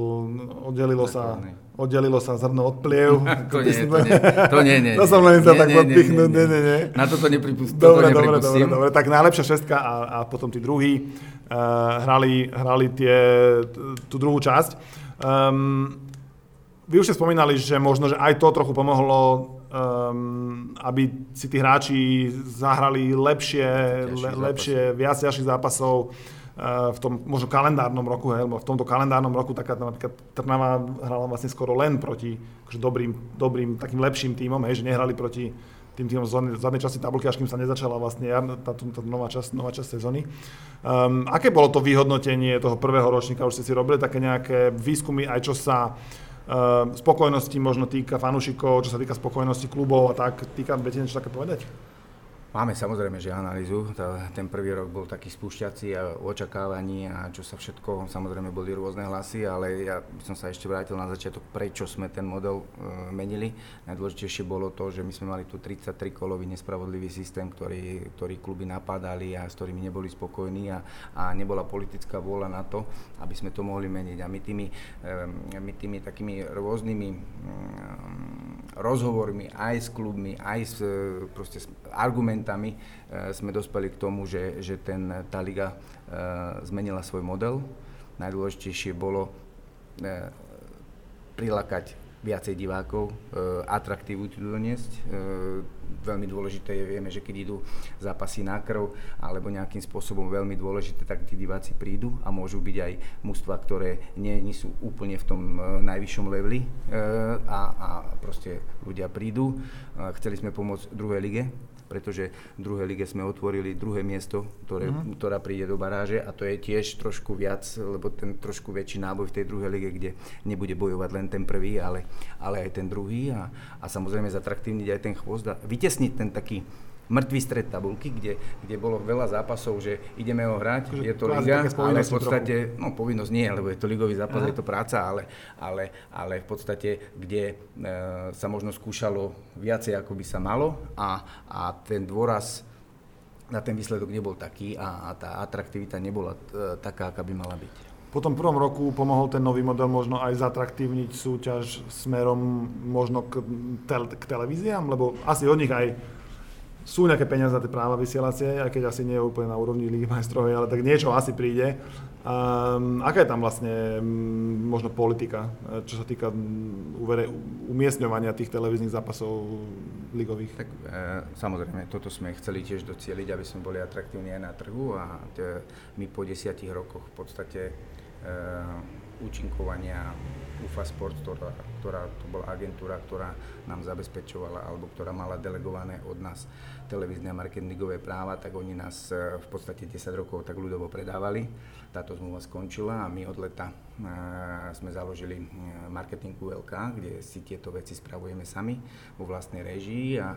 oddelilo sa, oddelilo sa zrno od pliev. [laughs] to, nie, to, nie, to nie, nie. To som len chcel tak podpichnúť, nie, nie, nie. Na toto nepripustím. Dobre, dobre, dobre, dobre, tak najlepšia šestka a, a potom tí druhí uh, hrali, hrali tie, tú druhú časť. Um, vy už ste spomínali, že možno, že aj to trochu pomohlo um, aby si tí hráči zahrali lepšie, le, lepšie viac ťažších zápasov v tom možno kalendárnom roku, hej, v tomto kalendárnom roku taká napríklad Trnava hrala vlastne skoro len proti akože dobrým, dobrým, takým lepším tímom, hej, že nehrali proti tým týmom z zadnej časti tabulky, až kým sa nezačala vlastne jar, tá, tá nová, časť, nová časť sezóny. Um, aké bolo to vyhodnotenie toho prvého ročníka? Už ste si robili také nejaké výskumy, aj čo sa Ehm, spokojnosti možno týka fanúšikov, čo sa týka spokojnosti klubov a tak. Týka, viete niečo také povedať? Máme samozrejme, že analýzu. Ten prvý rok bol taký spúšťací a očakávaní a čo sa všetko, samozrejme boli rôzne hlasy, ale ja by som sa ešte vrátil na začiatok, prečo sme ten model e, menili. Najdôležitejšie bolo to, že my sme mali tu 33-kolový nespravodlivý systém, ktorý, ktorý kluby napadali a s ktorými neboli spokojní a, a nebola politická vôľa na to, aby sme to mohli meniť. A my tými, e, my tými takými rôznymi rozhovormi aj s klubmi, aj s, proste, s argumentami, e, sme dospeli k tomu, že, že ten, tá liga e, zmenila svoj model. Najdôležitejšie bolo e, prilakať viacej divákov, atraktivitu doniesť. Veľmi dôležité je, vieme, že keď idú zápasy na krv alebo nejakým spôsobom veľmi dôležité, tak tí diváci prídu a môžu byť aj mužstva, ktoré nie, nie sú úplne v tom najvyššom leveli a, a proste ľudia prídu. Chceli sme pomôcť druhej lige, pretože v druhej lige sme otvorili druhé miesto, ktoré, uh-huh. ktorá príde do baráže a to je tiež trošku viac, lebo ten trošku väčší náboj v tej druhej lige, kde nebude bojovať len ten prvý, ale, ale aj ten druhý a, a samozrejme zatraktívniť aj ten chvost a vytesniť ten taký mŕtvý stred tabulky, kde, kde bolo veľa zápasov, že ideme ho hrať, je to liga, ale v podstate, trochu. no povinnosť nie, lebo je to ligový zápas, Aha. je to práca, ale, ale, ale v podstate, kde e, sa možno skúšalo viacej, ako by sa malo a, a ten dôraz na ten výsledok nebol taký a, a tá atraktivita nebola e, taká, aká by mala byť. Po tom prvom roku pomohol ten nový model možno aj zatraktívniť súťaž smerom možno k, tel- k televíziám, lebo asi od nich aj sú nejaké peniaze na tie práva vysielacie, aj keď asi nie je úplne na úrovni Ligy majstrov, ale tak niečo asi príde. Um, aká je tam vlastne um, možno politika, e, čo sa týka uvere, umiestňovania tých televíznych zápasov ligových? Tak e, samozrejme, toto sme chceli tiež docieliť, aby sme boli atraktívni aj na trhu a t- my po desiatich rokoch v podstate e, účinkovania UFA Sport, ktorá, ktorá to bola agentúra, ktorá nám zabezpečovala alebo ktorá mala delegované od nás televízne a marketingové práva, tak oni nás e, v podstate 10 rokov tak ľudovo predávali. Táto zmluva skončila a my od leta e, sme založili e, marketing ULK, kde si tieto veci spravujeme sami vo vlastnej režii a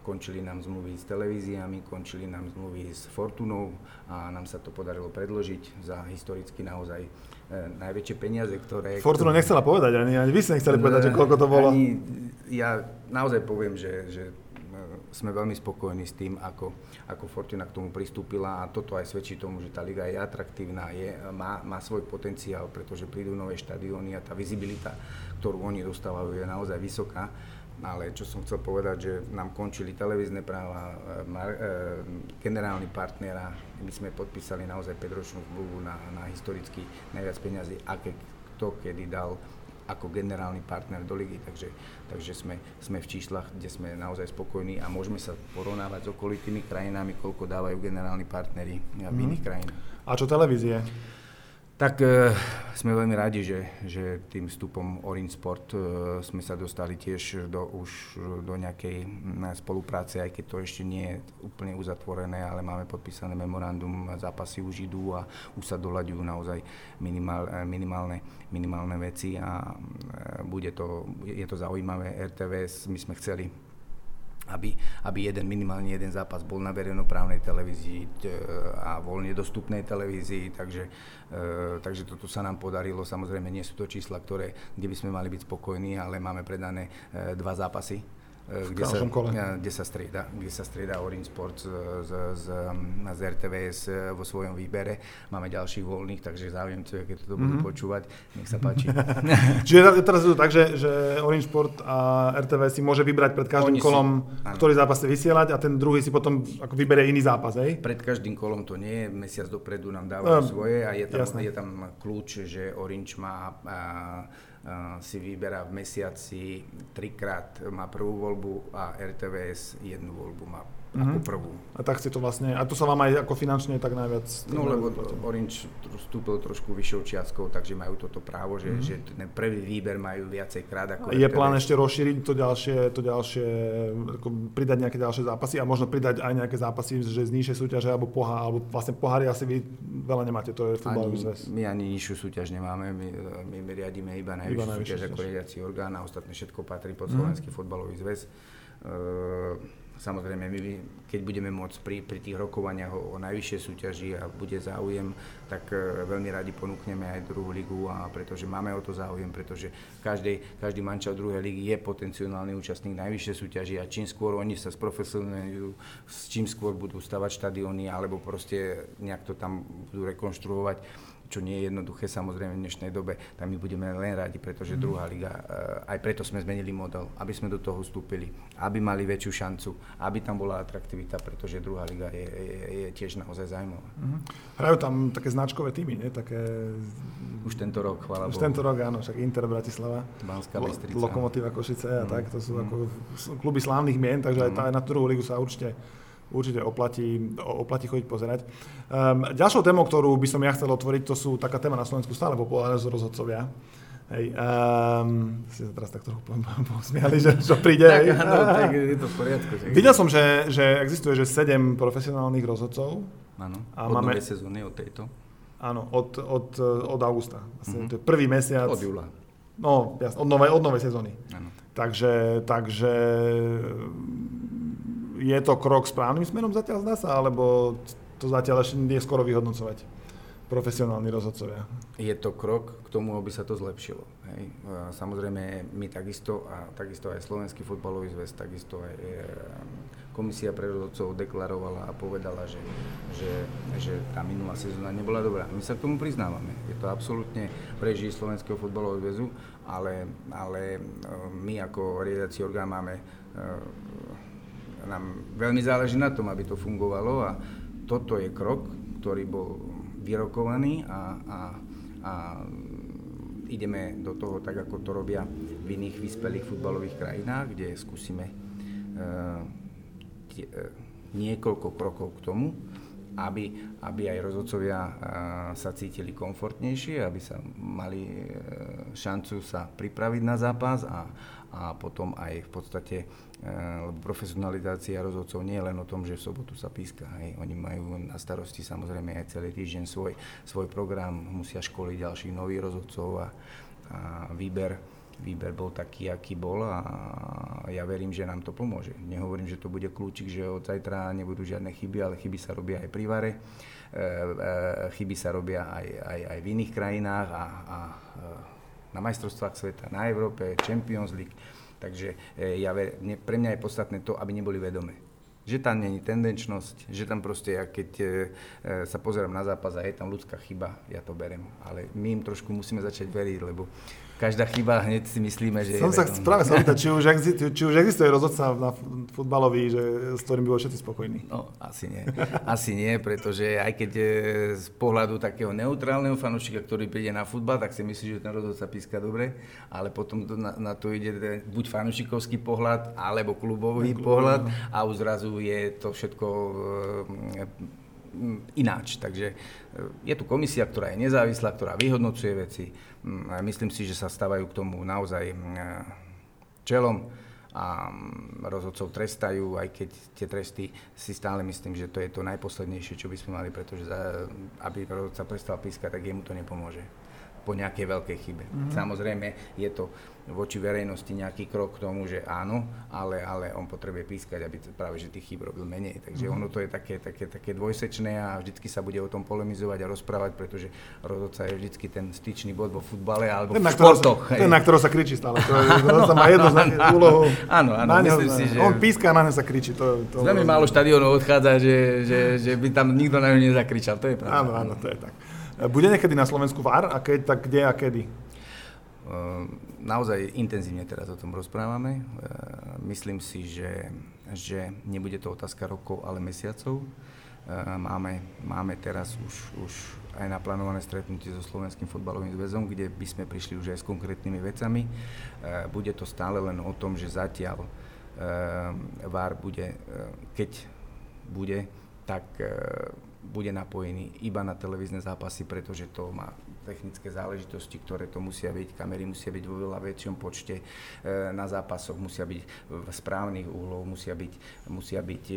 končili nám zmluvy s televíziami, končili nám zmluvy s Fortunou a nám sa to podarilo predložiť za historicky naozaj najväčšie peniaze, ktoré... Fortuna ktoré... nechcela povedať, ani, ani vy ste nechceli povedať, že koľko to bolo. Ani, ja naozaj poviem, že, že sme veľmi spokojní s tým, ako, ako Fortuna k tomu pristúpila a toto aj svedčí tomu, že tá liga je atraktívna, je, má, má svoj potenciál, pretože prídu nové štadióny a tá vizibilita, ktorú oni dostávajú, je naozaj vysoká. Ale čo som chcel povedať, že nám končili televízne práva, e, mar, e, generálny partner a my sme podpísali naozaj 5-ročnú zmluvu na, na historicky najviac peniazy, aké kto kedy dal ako generálny partner do ligy, takže, takže sme, sme v číslach, kde sme naozaj spokojní a môžeme sa porovnávať s okolitými krajinami, koľko dávajú generálni partneri v mm. iných krajinách. A čo televízie? Tak e, sme veľmi radi, že, že tým vstupom Orange Sport e, sme sa dostali tiež do, už do nejakej spolupráce, aj keď to ešte nie je úplne uzatvorené, ale máme podpísané memorandum, zápasy už idú a už sa doľaďujú naozaj minimál, e, minimálne, minimálne veci a e, bude to, je to zaujímavé. RTVS my sme chceli aby, aby jeden, minimálne jeden zápas bol na verejnoprávnej televízii a voľne dostupnej televízii, takže, e, takže toto sa nám podarilo. Samozrejme nie sú to čísla, ktoré, kde by sme mali byť spokojní, ale máme predané e, dva zápasy kde sa, kole. kde sa strieda, kde sa strieda Orange Sport z, z, z, z RTVS vo svojom výbere. Máme ďalších voľných, takže záujemcovia, keď to budú mm-hmm. počúvať, nech sa páči. [laughs] Čiže teraz je to tak, že, že Orange Sport a RTVS si môže vybrať pred každým Oni kolom, si, ktorý zápas chce vysielať a ten druhý si potom ako vyberie iný zápas, hej? Pred každým kolom to nie je, mesiac dopredu nám dávajú um, svoje a je tam, je tam kľúč, že Orange má a, si vyberá v mesiaci trikrát, má prvú voľbu a RTVS jednu voľbu má mm-hmm. ako prvú. A tak ste to vlastne, a to sa vám aj ako finančne tak najviac... No lebo Orange vstúpil trošku vyššou čiastkou, takže majú toto právo, že, mm-hmm. že ten prvý výber majú viacej krát ako Je plán ešte rozšíriť to ďalšie, to ďalšie, ako pridať nejaké ďalšie zápasy a možno pridať aj nejaké zápasy, že z nižšej súťaže alebo pohár, alebo vlastne pohári asi vy veľa nemáte, to je futbalový zväz. My ani nižšiu súťaž nemáme, my, my, my riadíme iba najvyššiu, súťaž, súťaž ako riadiaci orgán a ostatné všetko patrí pod mhm. Slovenský mm. futbalový zväz. Uh, Samozrejme, my, keď budeme môcť pri, pri tých rokovaniach o, o najvyššej súťaži a bude záujem, tak e, veľmi radi ponúkneme aj druhú ligu, a pretože máme o to záujem, pretože každý, každý manča druhej ligy je potenciálny účastník najvyššej súťaži a čím skôr oni sa sprofesionalizujú, čím skôr budú stavať štadióny alebo proste nejak to tam budú rekonštruovať, čo nie je jednoduché samozrejme v dnešnej dobe, tak my budeme len radi, pretože mm. druhá liga, eh, aj preto sme zmenili model, aby sme do toho vstúpili, aby mali väčšiu šancu, aby tam bola atraktivita, pretože druhá liga je, je, je tiež naozaj zaujímavá. Mm. Hrajú tam také značkové týmy, nie? Také... Už tento rok, chvála Už Bohu. tento rok, áno, však Inter Bratislava, Banská Bystrica. Lokomotíva Košice a mm. tak, to sú mm. ako kluby slávnych mien, takže mm. aj, tá, aj na druhú ligu sa určite určite oplatí, oplatí chodiť pozerať. Um, ďalšou témou, ktorú by som ja chcel otvoriť, to sú taká téma na Slovensku stále populárne z rozhodcovia. Hej, um, si sa teraz tak trochu posmiali, že čo príde. tak, áno, tak je to v poriadku. Tak... Videl som, že, že existuje že 7 profesionálnych rozhodcov. Áno, a od máme... sezóny, od tejto. Áno, od, od, od augusta. Vlastne, mm-hmm. To je prvý mesiac. Od júla. No, jasne, od novej, od novej sezóny. Áno. Takže, takže je to krok správnym smerom zatiaľ zdá sa, alebo to zatiaľ ešte nie je skoro vyhodnocovať profesionálni rozhodcovia? Je to krok k tomu, aby sa to zlepšilo. Hej. Samozrejme, my takisto, a takisto aj Slovenský futbalový zväz, takisto aj e, komisia pre rozhodcov deklarovala a povedala, že, že, že tá minulá sezóna nebola dobrá. My sa k tomu priznávame. Je to absolútne preží Slovenského futbalového zväzu, ale, ale e, my ako riadiaci orgán máme e, nám veľmi záleží na tom, aby to fungovalo a toto je krok, ktorý bol vyrokovaný a, a, a ideme do toho tak, ako to robia v iných vyspelých futbalových krajinách, kde skúsime uh, tie, uh, niekoľko krokov k tomu, aby, aby aj rozhodcovia uh, sa cítili komfortnejšie, aby sa mali uh, šancu sa pripraviť na zápas a, a potom aj v podstate Eh, lebo profesionalizácia rozhodcov nie je len o tom, že v sobotu sa píska. Hej. Oni majú na starosti samozrejme aj celý týždeň svoj, svoj program, musia školiť ďalších nových rozhodcov a, a výber, výber bol taký, aký bol a ja verím, že nám to pomôže. Nehovorím, že to bude kľúčik, že od zajtra nebudú žiadne chyby, ale chyby sa robia aj pri vare, eh, eh, chyby sa robia aj, aj, aj v iných krajinách a, a na majstrovstvách sveta, na Európe, Champions League Takže e, ja, pre mňa je podstatné to, aby neboli vedomé. Že tam není tendenčnosť, že tam proste, ja keď e, e, sa pozerám na zápas a je tam ľudská chyba, ja to berem. Ale my im trošku musíme začať veriť, lebo každá chyba hneď si myslíme, že... Som sa je práve sa [laughs] či už, existuje, či už existuje rozhodca na futbalový, že, s ktorým by boli všetci spokojní. No, asi nie. Asi nie, pretože aj keď z pohľadu takého neutrálneho fanúšika, ktorý príde na futbal, tak si myslí, že ten rozhodca píska dobre, ale potom to, na, na to ide buď fanúšikovský pohľad, alebo klubový pohľad a už zrazu je to všetko ináč. Takže e, je tu komisia, ktorá je nezávislá, ktorá vyhodnocuje veci. Myslím si, že sa stávajú k tomu naozaj e, čelom a rozhodcov trestajú, aj keď tie tresty si stále myslím, že to je to najposlednejšie, čo by sme mali, pretože aby rozhodca prestal pískať, tak jemu to nepomôže po nejakej veľkej chybe. Mm-hmm. Samozrejme, je to voči verejnosti nejaký krok k tomu, že áno, ale, ale on potrebuje pískať, aby práve že tých chýb robil menej. Takže mm-hmm. ono to je také, také, také dvojsečné a vždycky sa bude o tom polemizovať a rozprávať, pretože rozhodca je vždycky ten styčný bod vo futbale alebo ten, v športoch. Ten, na ktorého sa kričí stále. To je, rozhodca [laughs] má jednu úlohu. Áno, áno, myslím si, že... On píska a na ňo sa kričí. To, to, to málo štadiónov odchádza, že, že, že by tam nikto na ňo nezakričal, to je pravda. Áno, áno, to je tak. Bude niekedy na Slovensku VAR a keď, tak kde a kedy? Ehm, naozaj intenzívne teraz o tom rozprávame. Ehm, myslím si, že, že nebude to otázka rokov, ale mesiacov. Ehm, máme, máme teraz už, už aj naplánované stretnutie so Slovenským futbalovým zväzom, kde by sme prišli už aj s konkrétnymi vecami. Bude to stále len o tom, že zatiaľ VAR bude, keď bude, tak bude napojený iba na televízne zápasy, pretože to má technické záležitosti, ktoré to musia byť. Kamery musia byť vo veľa väčšom počte e, na zápasoch, musia byť v správnych úhloch, musia byť, musia byť e,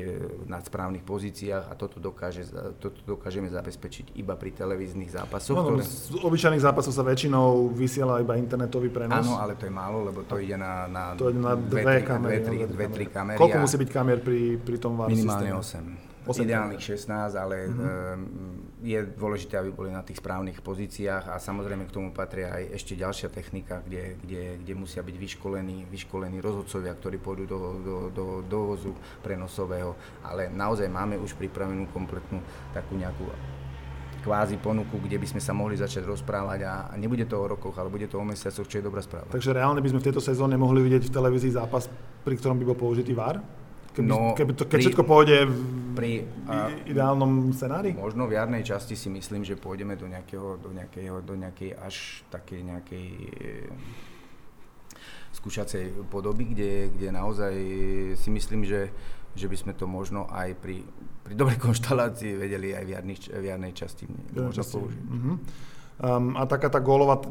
na správnych pozíciách a toto, dokáže, toto dokážeme zabezpečiť iba pri televíznych zápasoch. No, ktoré... Z obyčajných zápasov sa väčšinou vysiela iba internetový prenos. Áno, ale to je málo, lebo to ide na, na, to ide na dve, dve, kamery, dve, tri, dve, tri kamery. Koľko musí byť kamer pri, pri tom VAR Minimálne systéme? 8. 8 ideálnych 16, ale mm-hmm. je dôležité, aby boli na tých správnych pozíciách a samozrejme k tomu patria aj ešte ďalšia technika, kde, kde, kde musia byť vyškolení, vyškolení rozhodcovia, ktorí pôjdu do, do, do dovozu prenosového, ale naozaj máme už pripravenú kompletnú takú nejakú kvázi ponuku, kde by sme sa mohli začať rozprávať a nebude to o rokoch, ale bude to o mesiacoch, čo je dobrá správa. Takže reálne by sme v tejto sezóne mohli vidieť v televízii zápas, pri ktorom by bol použitý VAR? Keby, no, keby to, keď pri, všetko pôjde v pri, a, ideálnom scenári? Možno v jarnej časti si myslím, že pôjdeme do, nejakého, do, nejakého, do nejakej až takej nejakej e, skúšacej podoby, kde, kde naozaj si myslím, že, že by sme to možno aj pri, pri dobrej [laughs] konštalácii vedeli aj v, jarný, v jarnej časti možno použiť. Mm-hmm. Um, a taká tá gólová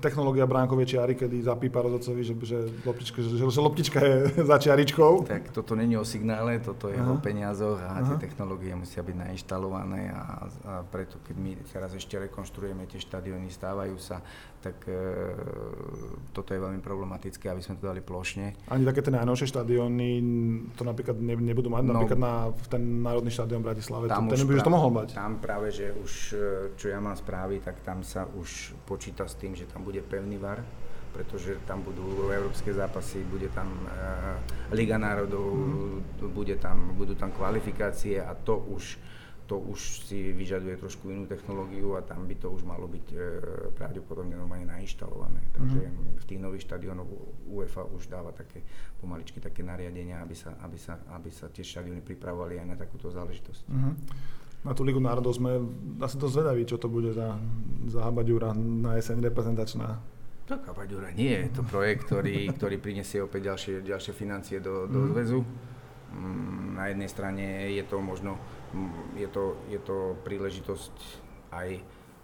technológia bránkovej čiary, kedy zapípa rozhodcovi, že, že, loptička, že, že loptička je [laughs] za čiaričkou. Tak toto není o signále, toto je Aha. o peniazoch a Aha. tie technológie musia byť nainštalované a, a preto, keď my teraz ešte rekonštruujeme tie štadióny, stávajú sa, tak e, toto je veľmi problematické, aby sme to dali plošne. Ani také tie najnovšie štadióny to napríklad ne, nebudú mať, no, napríklad na ten Národný štadión v Bratislave, tam to, ten by to mohol mať. Tam práve, že už, e, čo ja mám správy, tak tam sa už počíta s tým, že tam bude pevný var, pretože tam budú európske zápasy, bude tam uh, Liga národov, mm. bude tam, budú tam kvalifikácie a to už to už si vyžaduje trošku inú technológiu a tam by to už malo byť e, pravdepodobne normálne nainštalované. Takže mm-hmm. v tých nových štadiónoch UEFA už dáva také pomaličky také nariadenia, aby sa, aby sa, aby sa tie štadióny pripravovali aj na takúto záležitosť. Mm-hmm na tú Ligu národov sme asi to zvedaví, čo to bude za, za Habaďura na jeseň reprezentačná. Tak Habaďura nie, je to projekt, ktorý, ktorý prinesie opäť ďalšie, ďalšie financie do, do mm. zväzu. Mm, na jednej strane je to možno mm, je to, je to príležitosť aj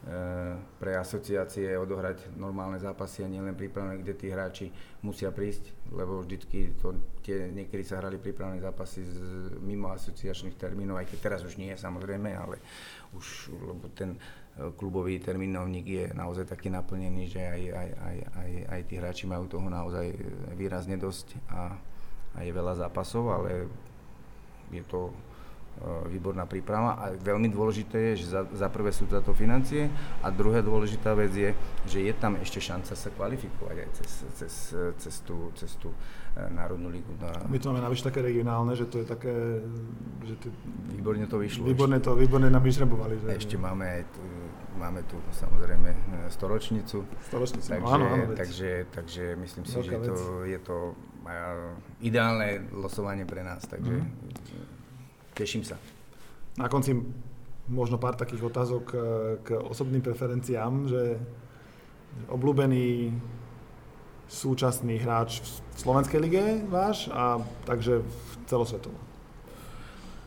Eh, pre asociácie odohrať normálne zápasy a nielen prípravné, kde tí hráči musia prísť, lebo vždycky to, tie, niekedy sa hrali prípravné zápasy z, mimo asociačných termínov, aj keď teraz už nie samozrejme, ale už lebo ten eh, klubový termínovník je naozaj taký naplnený, že aj, aj, aj, aj, aj tí hráči majú toho naozaj výrazne dosť a, a je veľa zápasov, ale je to výborná príprava a veľmi dôležité je, že za, za prvé sú to financie a druhá dôležitá vec je, že je tam ešte šanca sa kvalifikovať aj cez, cez, cez, tú, cez tú e, Národnú ligu. Na... My to máme navyše také regionálne, že to je také... Že ty... Výborne to vyšlo. Výborne to, výborne nám vyšrebovali. Že... Ešte máme aj tu, máme tu samozrejme e, storočnicu. Storočnicu, takže, áno, áno. Takže, takže myslím si, že to, je to ideálne losovanie pre nás, takže mm. Teším sa. Na konci možno pár takých otázok e, k osobným preferenciám, že obľúbený súčasný hráč v slovenskej lige váš a takže celosvetovo.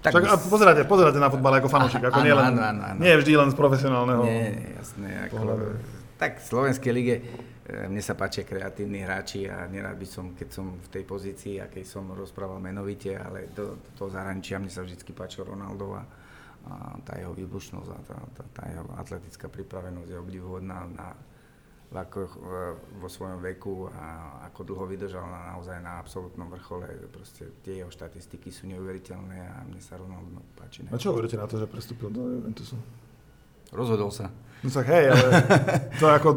Tak Však, a pozeráte, pozeráte na futbal ako fanúšik, ako nie, len, nie vždy len z profesionálneho Nie, jasné. Ako, tak v slovenskej lige mne sa páčia kreatívni hráči a nerad by som, keď som v tej pozícii, akej som rozprával menovite, ale do, do toho zahraničia mne sa vždy páčil Ronaldo a, a tá jeho výbušnosť a tá, tá, tá jeho atletická pripravenosť je obdivuhodná na, ako, vo svojom veku a ako dlho vydržal na, naozaj na absolútnom vrchole. Proste tie jeho štatistiky sú neuveriteľné a mne sa Ronaldo páči. A čo hovoríte na to, že prestúpil do Juventusu? Rozhodol sa. No tak hej, ale [laughs] to ako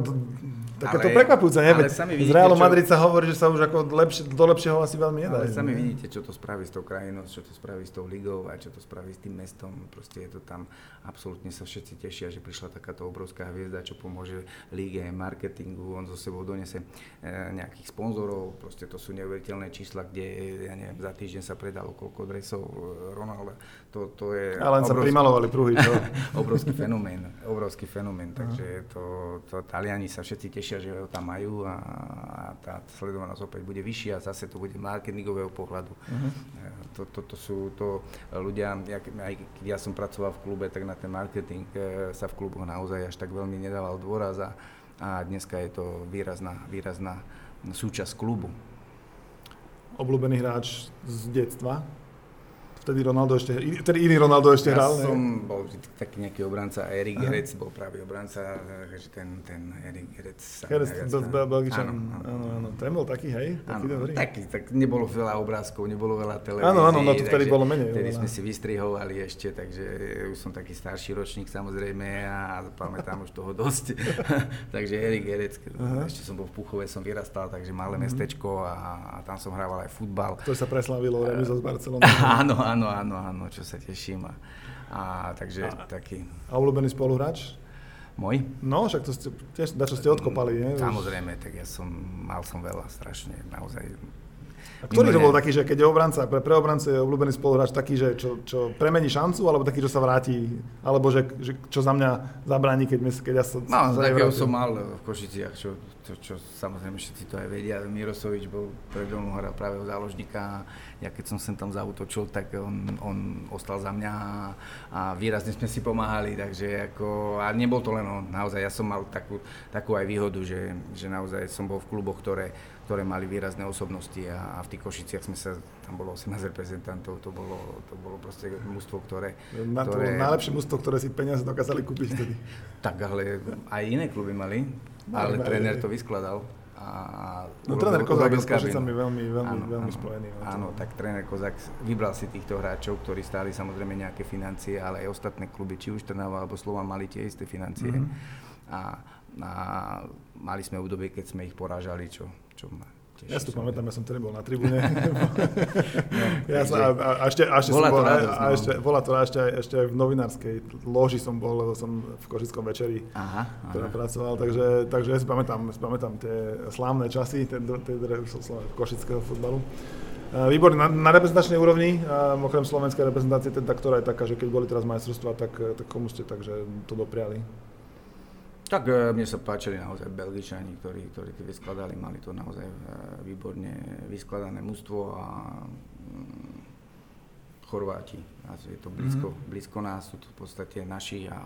Také to prekvapujúce, nie? Z Realu čo... Madrid sa hovorí, že sa už ako lepšie, do lepšieho asi veľmi nedá. Ale sami vidíte, čo to spraví s tou krajinou, čo to spraví s tou ligou a čo to spraví s tým mestom. Proste je to tam, absolútne sa všetci tešia, že prišla takáto obrovská hviezda, čo pomôže lige, marketingu, on zo sebou donese e, nejakých sponzorov, proste to sú neuveriteľné čísla, kde, ja neviem, za týždeň sa predalo koľko dresov e, Ronalda. To, to je a len obrovský, sa primalovali pruhy, čo? [laughs] obrovský fenomén, obrovský fenomén, takže to, to Taliani sa všetci tešia že ho tam majú a, a tá sledovanosť opäť bude vyššia a zase to bude marketingového pohľadu. Uh-huh. To, to, to sú to ľudia, jak, aj keď ja som pracoval v klube, tak na ten marketing e, sa v kluboch naozaj až tak veľmi nedával dôraz a, a dneska je to výrazná, výrazná súčasť klubu. Obľúbený hráč z detstva? Vtedy Ronaldo ešte, vtedy iný Ronaldo ešte ja hral, Ja som ne? bol taký nejaký obranca, Erik Gerec bol pravý obranca, že ten, ten Erik Gerec sa Gerec, Belgičan, áno, áno, áno, ten bol taký, hej, taký áno, dobrý. Taký, tak nebolo veľa obrázkov, nebolo veľa televízií. Áno, áno, no to vtedy bolo menej. Vtedy sme si vystrihovali ešte, takže už som taký starší ročník samozrejme a pamätám už toho dosť. [laughs] takže Erik Gerec, ešte som bol v Puchove, som vyrastal, takže malé uh-huh. mestečko a, a tam som hrával aj futbal. To sa preslavilo remizou z Barcelony. [laughs] áno, áno, áno, áno, áno, čo sa teším. A, a takže a, taký... A obľúbený spoluhráč? Môj? No, však to ste, tiež, čo ste odkopali, nie? Samozrejme, tak ja som, mal som veľa strašne, naozaj ktorý to bol taký, že keď je obranca, pre, pre obrancu je obľúbený spoluhráč taký, že čo, čo premení šancu, alebo taký, čo sa vráti, alebo že, že čo za mňa zabráni, keď, my, keď ja sa... No, takého som mal v Košiciach, čo, čo, čo samozrejme všetci to aj vedia. Mirosovič bol predo mnou hral práve záložníka. Ja keď som sem tam zautočil, tak on, on ostal za mňa a výrazne sme si pomáhali, takže ako, a nebol to len on, naozaj ja som mal takú, takú aj výhodu, že, že naozaj som bol v kluboch, ktoré, ktoré mali výrazné osobnosti a, a v tých Košiciach sme sa, tam bolo 18 reprezentantov, to bolo, to bolo proste mužstvo, ktoré... Na to ktoré, najlepšie mužstvo, ktoré si peniaze dokázali kúpiť vtedy. [laughs] tak ale aj iné kluby mali, ale tréner to vyskladal a no tréner Kozák je s Košicami veľmi, veľmi, áno, veľmi áno, spojený. No, áno, tak tréner Kozák vybral si týchto hráčov, ktorí stáli samozrejme nejaké financie, ale aj ostatné kluby, či už Trnava alebo Slova, mali tie isté financie. Mm-hmm. A, a mali sme obdobie, keď sme ich porážali, čo, čo ma Tiež ja si to pamätám, ja som tedy bol na tribúne. [laughs] no, ja som, a, a, ešte, a ešte bola som bol, to radosť, a, a no. ešte, bola to ešte, ešte aj v novinárskej loži som bol, lebo som v Košickom večeri aha, aha. pracoval, takže, takže ja si pamätám, si pamätám tie slávne časy tie, tie, tie, košického futbalu. Výborne, na, na reprezentačnej úrovni, a okrem slovenskej reprezentácie, teda, ktorá je taká, že keď boli teraz majstrovstvá, tak, tak komu ste takže to dopriali? Tak e, mne sa páčili naozaj Belgičani, ktorí, ktorí to vyskladali, mali to naozaj e, výborne vyskladané mužstvo a mm, Chorváti. Je to blízko, mm-hmm. blízko nás, sú to v podstate naši a,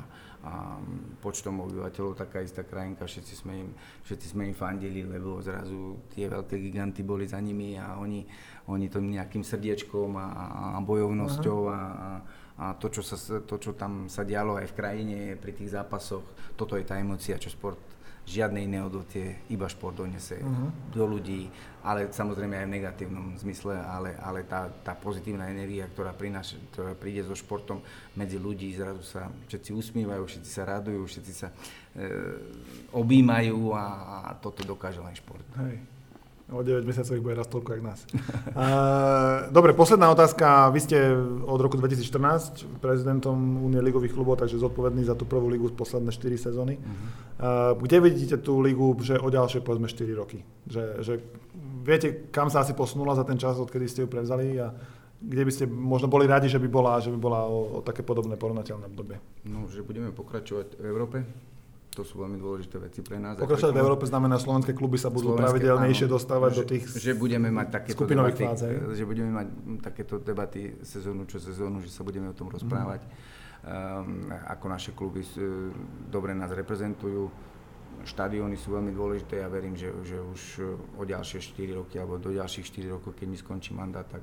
a počtom obyvateľov taká istá krajinka, všetci sme, im, všetci sme im fandili, lebo zrazu tie veľké giganty boli za nimi a oni, oni to nejakým srdiečkom a, a bojovnosťou a, a a to čo, sa, to, čo tam sa dialo aj v krajine pri tých zápasoch, toto je tá emocia, čo sport žiadne iné odotie, iba šport donese uh-huh. do ľudí, ale samozrejme aj v negatívnom zmysle, ale, ale tá, tá pozitívna energia, ktorá, prináša, ktorá príde so športom medzi ľudí, zrazu sa všetci usmívajú, všetci sa radujú, všetci sa e, objímajú a, a toto dokáže len šport. Hej. O 9 mesiacov ich bude raz toľko, jak nás. Dobre, posledná otázka. Vy ste od roku 2014 prezidentom Únie ligových klubov, takže zodpovedný za tú prvú ligu z posledné 4 sezóny. Uh-huh. Uh, kde vidíte tú ligu že o ďalšie povedzme 4 roky? Že, že viete, kam sa asi posunula za ten čas, odkedy ste ju prevzali a kde by ste možno boli radi, že by bola, že by bola o, o také podobné porovnateľné obdobie? No, že budeme pokračovať v Európe, to sú veľmi dôležité veci pre nás. Pokračovať v Európe znamená, slovenské kluby sa budú slovenské, pravidelnejšie áno, dostávať že, do tých že budeme mať takéto debaty, fáze. že budeme mať takéto debaty sezónu čo sezónu, že sa budeme o tom rozprávať. Mm. Um, ako naše kluby uh, dobre nás reprezentujú. Štadióny sú veľmi dôležité ja verím, že, že už o ďalšie 4 roky alebo do ďalších 4 rokov, keď mi skončí mandát, tak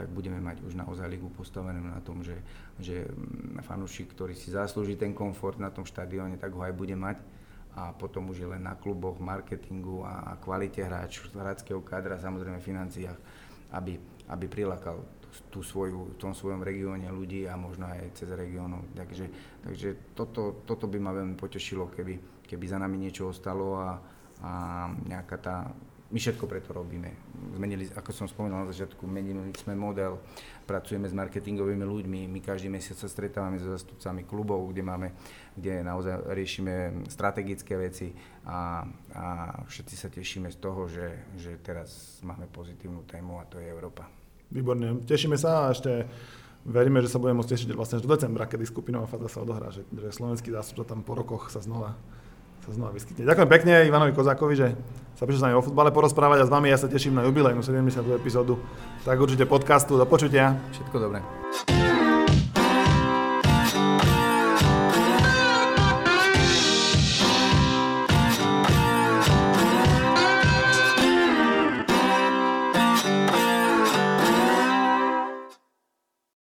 tak budeme mať už naozaj ligu postavenú na tom, že, že mm, fanúšik, ktorý si zaslúži ten komfort na tom štadióne, tak ho aj bude mať a potom už je len na kluboch, marketingu a kvalite hráč, hráčského kádra, samozrejme financiách, aby, aby prilákal tú svoju, v tom svojom regióne ľudí a možno aj cez regiónov. Takže, takže toto, toto by ma veľmi potešilo, keby, keby za nami niečo ostalo a, a nejaká tá my všetko preto robíme. Zmenili, ako som spomínal na začiatku, menili sme model, pracujeme s marketingovými ľuďmi, my každý mesiac sa stretávame so zastupcami klubov, kde máme, kde naozaj riešime strategické veci a, a všetci sa tešíme z toho, že, že teraz máme pozitívnu tému a to je Európa. Výborne, tešíme sa a ešte veríme, že sa budeme môcť tešiť vlastne až do decembra, kedy skupinová fáza sa odohrá, že, že slovenský zástupca tam po rokoch sa znova sa znova vyskytne. Ďakujem pekne Ivanovi Kozákovi, že sa prišiel s nami o futbale porozprávať a s vami ja sa teším na jubilejnú 70. epizódu. Tak určite podcastu, do počutia. Všetko dobré.